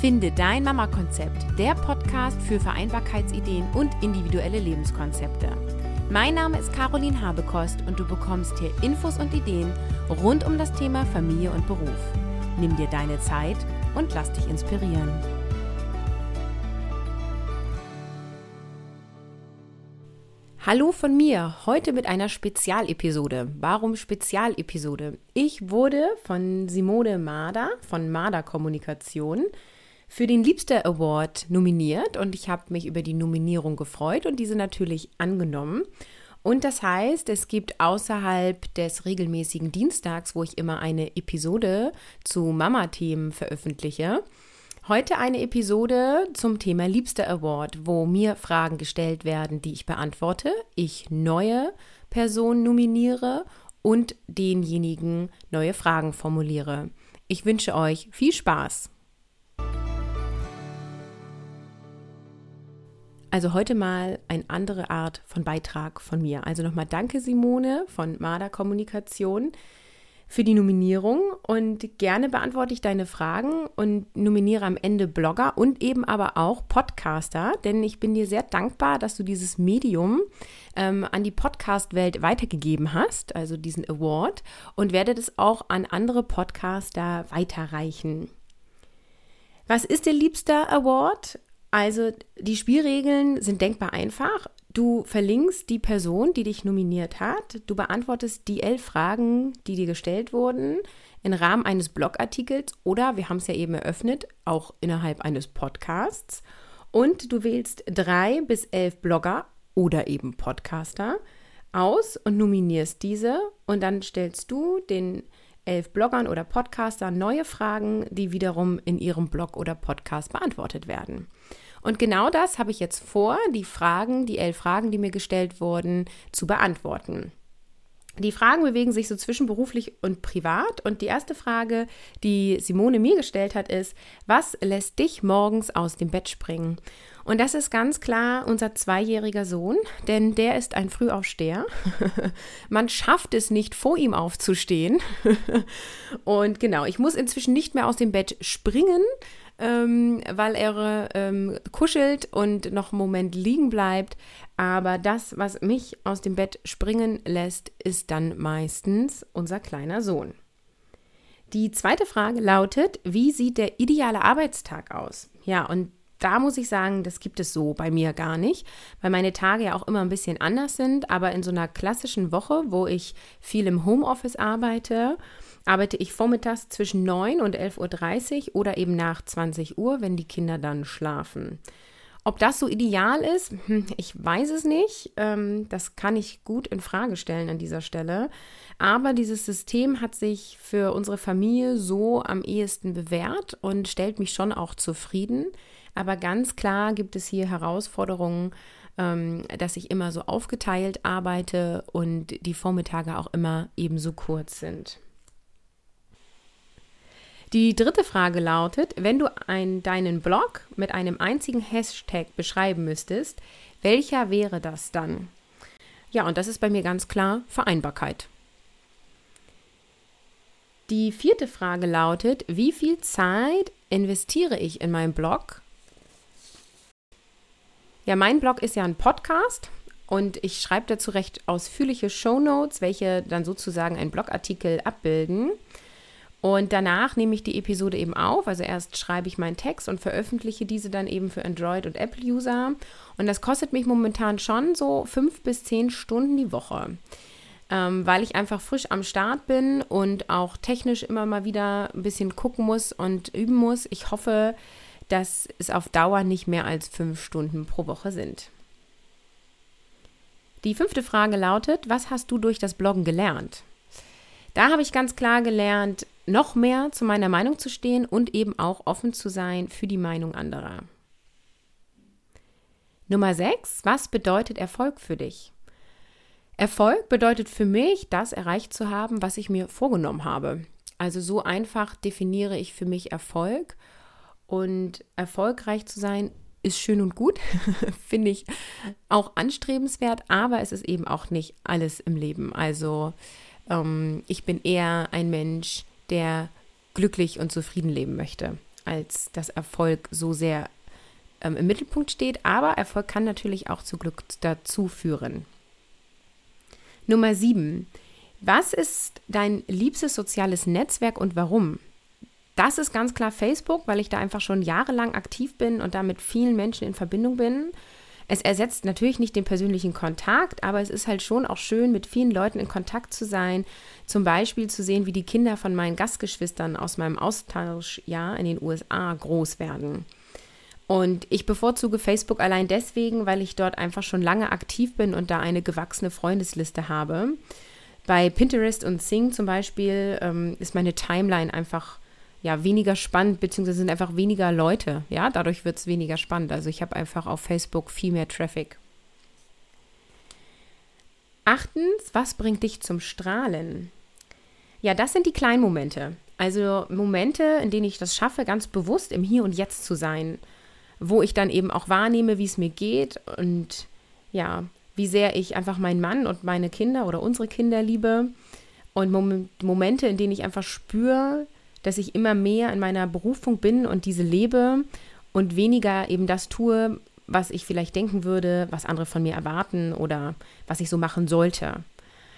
Finde dein Mama-Konzept, der Podcast für Vereinbarkeitsideen und individuelle Lebenskonzepte. Mein Name ist Caroline Habekost und du bekommst hier Infos und Ideen rund um das Thema Familie und Beruf. Nimm dir deine Zeit und lass dich inspirieren. Hallo von mir, heute mit einer Spezialepisode. Warum Spezialepisode? Ich wurde von Simone Marder von Marder Kommunikation für den Liebster Award nominiert und ich habe mich über die Nominierung gefreut und diese natürlich angenommen. Und das heißt, es gibt außerhalb des regelmäßigen Dienstags, wo ich immer eine Episode zu Mama-Themen veröffentliche, Heute eine Episode zum Thema Liebster Award, wo mir Fragen gestellt werden, die ich beantworte, ich neue Personen nominiere und denjenigen neue Fragen formuliere. Ich wünsche euch viel Spaß. Also heute mal eine andere Art von Beitrag von mir. Also nochmal danke Simone von Marder Kommunikation für die Nominierung und gerne beantworte ich deine Fragen und nominiere am Ende Blogger und eben aber auch Podcaster, denn ich bin dir sehr dankbar, dass du dieses Medium ähm, an die Podcast-Welt weitergegeben hast, also diesen Award, und werde das auch an andere Podcaster weiterreichen. Was ist der Liebster Award? Also die Spielregeln sind denkbar einfach. Du verlinkst die Person, die dich nominiert hat. Du beantwortest die elf Fragen, die dir gestellt wurden, im Rahmen eines Blogartikels oder, wir haben es ja eben eröffnet, auch innerhalb eines Podcasts. Und du wählst drei bis elf Blogger oder eben Podcaster aus und nominierst diese. Und dann stellst du den elf Bloggern oder Podcastern neue Fragen, die wiederum in ihrem Blog oder Podcast beantwortet werden. Und genau das habe ich jetzt vor, die Fragen, die elf Fragen, die mir gestellt wurden, zu beantworten. Die Fragen bewegen sich so zwischen beruflich und privat. Und die erste Frage, die Simone mir gestellt hat, ist, was lässt dich morgens aus dem Bett springen? Und das ist ganz klar unser zweijähriger Sohn, denn der ist ein Frühaufsteher. Man schafft es nicht, vor ihm aufzustehen. Und genau, ich muss inzwischen nicht mehr aus dem Bett springen, ähm, weil er ähm, kuschelt und noch einen Moment liegen bleibt. Aber das, was mich aus dem Bett springen lässt, ist dann meistens unser kleiner Sohn. Die zweite Frage lautet, wie sieht der ideale Arbeitstag aus? Ja, und da muss ich sagen, das gibt es so bei mir gar nicht, weil meine Tage ja auch immer ein bisschen anders sind. Aber in so einer klassischen Woche, wo ich viel im Homeoffice arbeite, arbeite ich vormittags zwischen 9 und 11.30 Uhr oder eben nach 20 Uhr, wenn die Kinder dann schlafen. Ob das so ideal ist, hm, ich weiß es nicht. Ähm, das kann ich gut in Frage stellen an dieser Stelle. Aber dieses System hat sich für unsere Familie so am ehesten bewährt und stellt mich schon auch zufrieden. Aber ganz klar gibt es hier Herausforderungen, ähm, dass ich immer so aufgeteilt arbeite und die Vormittage auch immer ebenso kurz sind. Die dritte Frage lautet, wenn du ein, deinen Blog mit einem einzigen Hashtag beschreiben müsstest, welcher wäre das dann? Ja, und das ist bei mir ganz klar Vereinbarkeit. Die vierte Frage lautet, wie viel Zeit investiere ich in meinen Blog? Ja, mein Blog ist ja ein Podcast und ich schreibe dazu recht ausführliche Show Notes, welche dann sozusagen einen Blogartikel abbilden. Und danach nehme ich die Episode eben auf. Also erst schreibe ich meinen Text und veröffentliche diese dann eben für Android- und Apple-User. Und das kostet mich momentan schon so fünf bis zehn Stunden die Woche. Ähm, weil ich einfach frisch am Start bin und auch technisch immer mal wieder ein bisschen gucken muss und üben muss. Ich hoffe, dass es auf Dauer nicht mehr als fünf Stunden pro Woche sind. Die fünfte Frage lautet, was hast du durch das Bloggen gelernt? Da habe ich ganz klar gelernt, noch mehr zu meiner Meinung zu stehen und eben auch offen zu sein für die Meinung anderer. Nummer 6. Was bedeutet Erfolg für dich? Erfolg bedeutet für mich, das erreicht zu haben, was ich mir vorgenommen habe. Also so einfach definiere ich für mich Erfolg. Und erfolgreich zu sein ist schön und gut, finde ich auch anstrebenswert, aber es ist eben auch nicht alles im Leben. Also ähm, ich bin eher ein Mensch, der glücklich und zufrieden leben möchte. als dass Erfolg so sehr ähm, im Mittelpunkt steht, aber Erfolg kann natürlich auch zu Glück dazu führen. Nummer sieben. Was ist dein liebstes soziales Netzwerk und warum? Das ist ganz klar Facebook, weil ich da einfach schon jahrelang aktiv bin und da mit vielen Menschen in Verbindung bin. Es ersetzt natürlich nicht den persönlichen Kontakt, aber es ist halt schon auch schön, mit vielen Leuten in Kontakt zu sein. Zum Beispiel zu sehen, wie die Kinder von meinen Gastgeschwistern aus meinem Austauschjahr in den USA groß werden. Und ich bevorzuge Facebook allein deswegen, weil ich dort einfach schon lange aktiv bin und da eine gewachsene Freundesliste habe. Bei Pinterest und Sing zum Beispiel ähm, ist meine Timeline einfach ja, weniger spannend, beziehungsweise sind einfach weniger Leute. Ja, dadurch wird es weniger spannend. Also ich habe einfach auf Facebook viel mehr Traffic. Achtens, was bringt dich zum Strahlen? Ja, das sind die kleinen Momente. Also Momente, in denen ich das schaffe, ganz bewusst im Hier und Jetzt zu sein, wo ich dann eben auch wahrnehme, wie es mir geht und ja, wie sehr ich einfach meinen Mann und meine Kinder oder unsere Kinder liebe und Momente, in denen ich einfach spüre, dass ich immer mehr in meiner Berufung bin und diese lebe und weniger eben das tue, was ich vielleicht denken würde, was andere von mir erwarten oder was ich so machen sollte.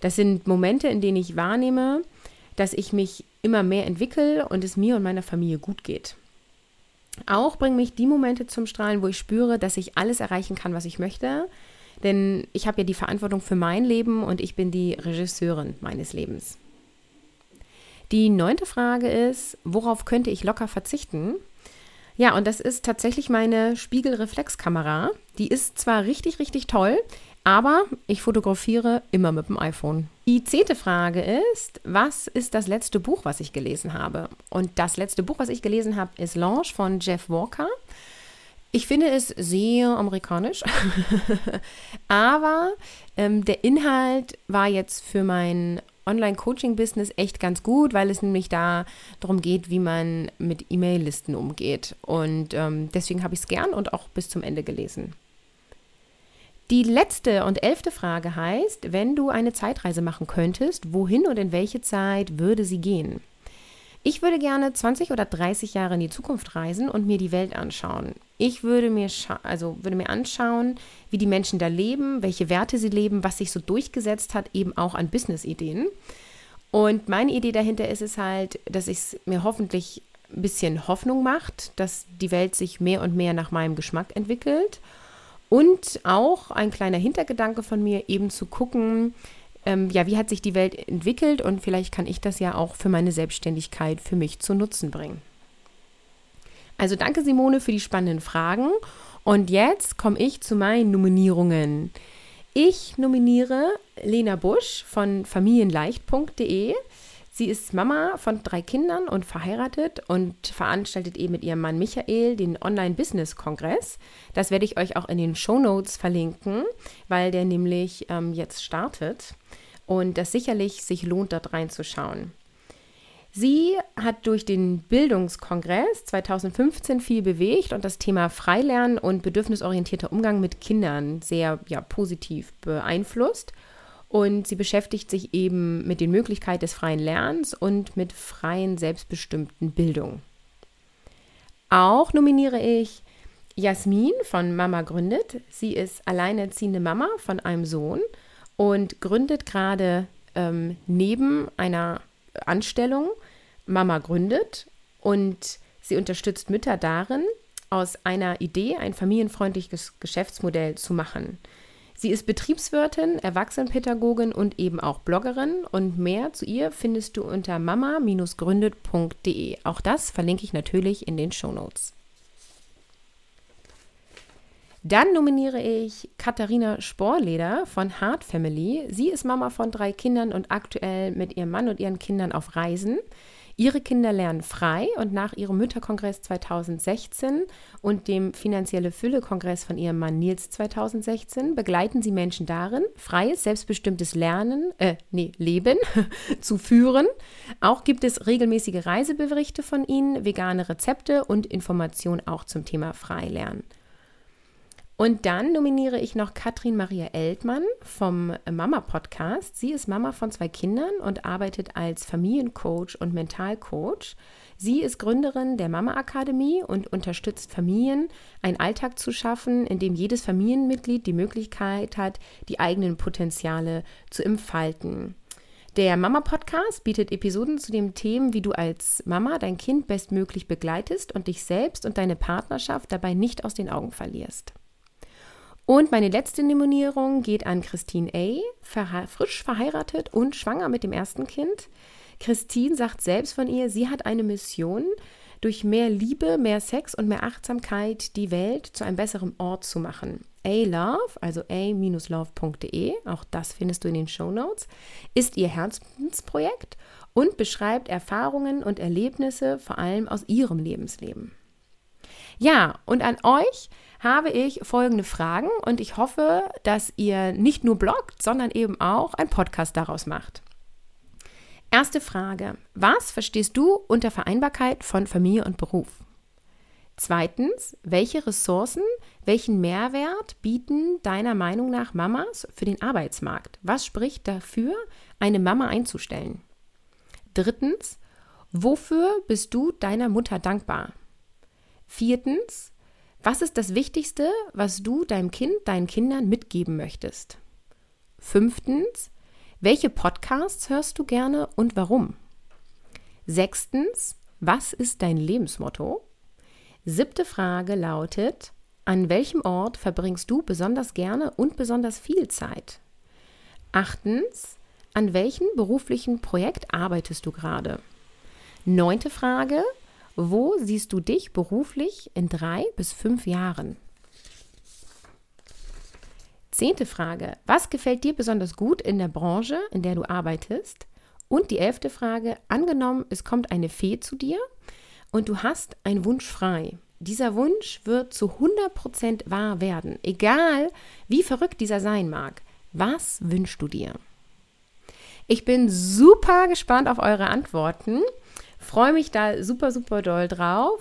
Das sind Momente, in denen ich wahrnehme, dass ich mich immer mehr entwickle und es mir und meiner Familie gut geht. Auch bringen mich die Momente zum Strahlen, wo ich spüre, dass ich alles erreichen kann, was ich möchte. Denn ich habe ja die Verantwortung für mein Leben und ich bin die Regisseurin meines Lebens. Die neunte Frage ist, worauf könnte ich locker verzichten? Ja, und das ist tatsächlich meine Spiegelreflexkamera. Die ist zwar richtig, richtig toll, aber ich fotografiere immer mit dem iPhone. Die zehnte Frage ist, was ist das letzte Buch, was ich gelesen habe? Und das letzte Buch, was ich gelesen habe, ist Launch von Jeff Walker. Ich finde es sehr amerikanisch, aber ähm, der Inhalt war jetzt für mein Online-Coaching-Business echt ganz gut, weil es nämlich da darum geht, wie man mit E-Mail-Listen umgeht. Und ähm, deswegen habe ich es gern und auch bis zum Ende gelesen. Die letzte und elfte Frage heißt, wenn du eine Zeitreise machen könntest, wohin und in welche Zeit würde sie gehen? Ich würde gerne 20 oder 30 Jahre in die Zukunft reisen und mir die Welt anschauen. Ich würde mir, also würde mir anschauen, wie die Menschen da leben, welche Werte sie leben, was sich so durchgesetzt hat, eben auch an Business-Ideen. Und meine Idee dahinter ist es halt, dass es mir hoffentlich ein bisschen Hoffnung macht, dass die Welt sich mehr und mehr nach meinem Geschmack entwickelt. Und auch ein kleiner Hintergedanke von mir, eben zu gucken, ähm, ja, wie hat sich die Welt entwickelt und vielleicht kann ich das ja auch für meine Selbstständigkeit für mich zu Nutzen bringen. Also danke Simone für die spannenden Fragen und jetzt komme ich zu meinen Nominierungen. Ich nominiere Lena Busch von familienleicht.de. Sie ist Mama von drei Kindern und verheiratet und veranstaltet eben mit ihrem Mann Michael den Online-Business-Kongress. Das werde ich euch auch in den Show Notes verlinken, weil der nämlich ähm, jetzt startet und das sicherlich sich lohnt, dort reinzuschauen. Sie hat durch den Bildungskongress 2015 viel bewegt und das Thema Freilernen und bedürfnisorientierter Umgang mit Kindern sehr ja, positiv beeinflusst. Und sie beschäftigt sich eben mit den Möglichkeiten des freien Lernens und mit freien, selbstbestimmten Bildung. Auch nominiere ich Jasmin von Mama Gründet. Sie ist alleinerziehende Mama von einem Sohn und gründet gerade ähm, neben einer Anstellung Mama Gründet und sie unterstützt Mütter darin, aus einer Idee ein familienfreundliches Geschäftsmodell zu machen. Sie ist Betriebswirtin, Erwachsenenpädagogin und eben auch Bloggerin und mehr zu ihr findest du unter mama-gründet.de. Auch das verlinke ich natürlich in den Show Notes. Dann nominiere ich Katharina Sporleder von Hart Family. Sie ist Mama von drei Kindern und aktuell mit ihrem Mann und ihren Kindern auf Reisen. Ihre Kinder lernen frei und nach ihrem Mütterkongress 2016 und dem Finanzielle Fülle-Kongress von ihrem Mann Nils 2016 begleiten sie Menschen darin, freies, selbstbestimmtes Lernen, äh, nee, Leben zu führen. Auch gibt es regelmäßige Reiseberichte von ihnen, vegane Rezepte und Informationen auch zum Thema Freilernen. Und dann nominiere ich noch Katrin Maria Eltmann vom Mama Podcast. Sie ist Mama von zwei Kindern und arbeitet als Familiencoach und Mentalcoach. Sie ist Gründerin der Mama Akademie und unterstützt Familien, einen Alltag zu schaffen, in dem jedes Familienmitglied die Möglichkeit hat, die eigenen Potenziale zu entfalten. Der Mama Podcast bietet Episoden zu den Themen, wie du als Mama dein Kind bestmöglich begleitest und dich selbst und deine Partnerschaft dabei nicht aus den Augen verlierst. Und meine letzte Nominierung geht an Christine A., verhe frisch verheiratet und schwanger mit dem ersten Kind. Christine sagt selbst von ihr, sie hat eine Mission, durch mehr Liebe, mehr Sex und mehr Achtsamkeit die Welt zu einem besseren Ort zu machen. A-Love, also a-love.de, auch das findest du in den Show Notes, ist ihr Herzensprojekt und beschreibt Erfahrungen und Erlebnisse vor allem aus ihrem Lebensleben. Ja, und an euch habe ich folgende Fragen und ich hoffe, dass ihr nicht nur bloggt, sondern eben auch ein Podcast daraus macht. Erste Frage. Was verstehst du unter Vereinbarkeit von Familie und Beruf? Zweitens, welche Ressourcen, welchen Mehrwert bieten deiner Meinung nach Mamas für den Arbeitsmarkt? Was spricht dafür, eine Mama einzustellen? Drittens, wofür bist du deiner Mutter dankbar? Viertens, was ist das Wichtigste, was du deinem Kind, deinen Kindern mitgeben möchtest? Fünftens, welche Podcasts hörst du gerne und warum? Sechstens, was ist dein Lebensmotto? Siebte Frage lautet, an welchem Ort verbringst du besonders gerne und besonders viel Zeit? Achtens, an welchem beruflichen Projekt arbeitest du gerade? Neunte Frage, wo siehst du dich beruflich in drei bis fünf Jahren? Zehnte Frage. Was gefällt dir besonders gut in der Branche, in der du arbeitest? Und die elfte Frage. Angenommen, es kommt eine Fee zu dir und du hast einen Wunsch frei. Dieser Wunsch wird zu 100% wahr werden, egal wie verrückt dieser sein mag. Was wünschst du dir? Ich bin super gespannt auf eure Antworten. Freue mich da super, super doll drauf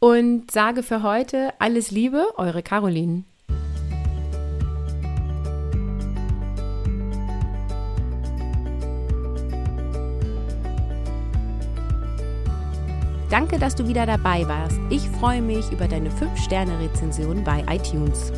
und sage für heute alles Liebe, eure Caroline. Danke, dass du wieder dabei warst. Ich freue mich über deine 5-Sterne-Rezension bei iTunes.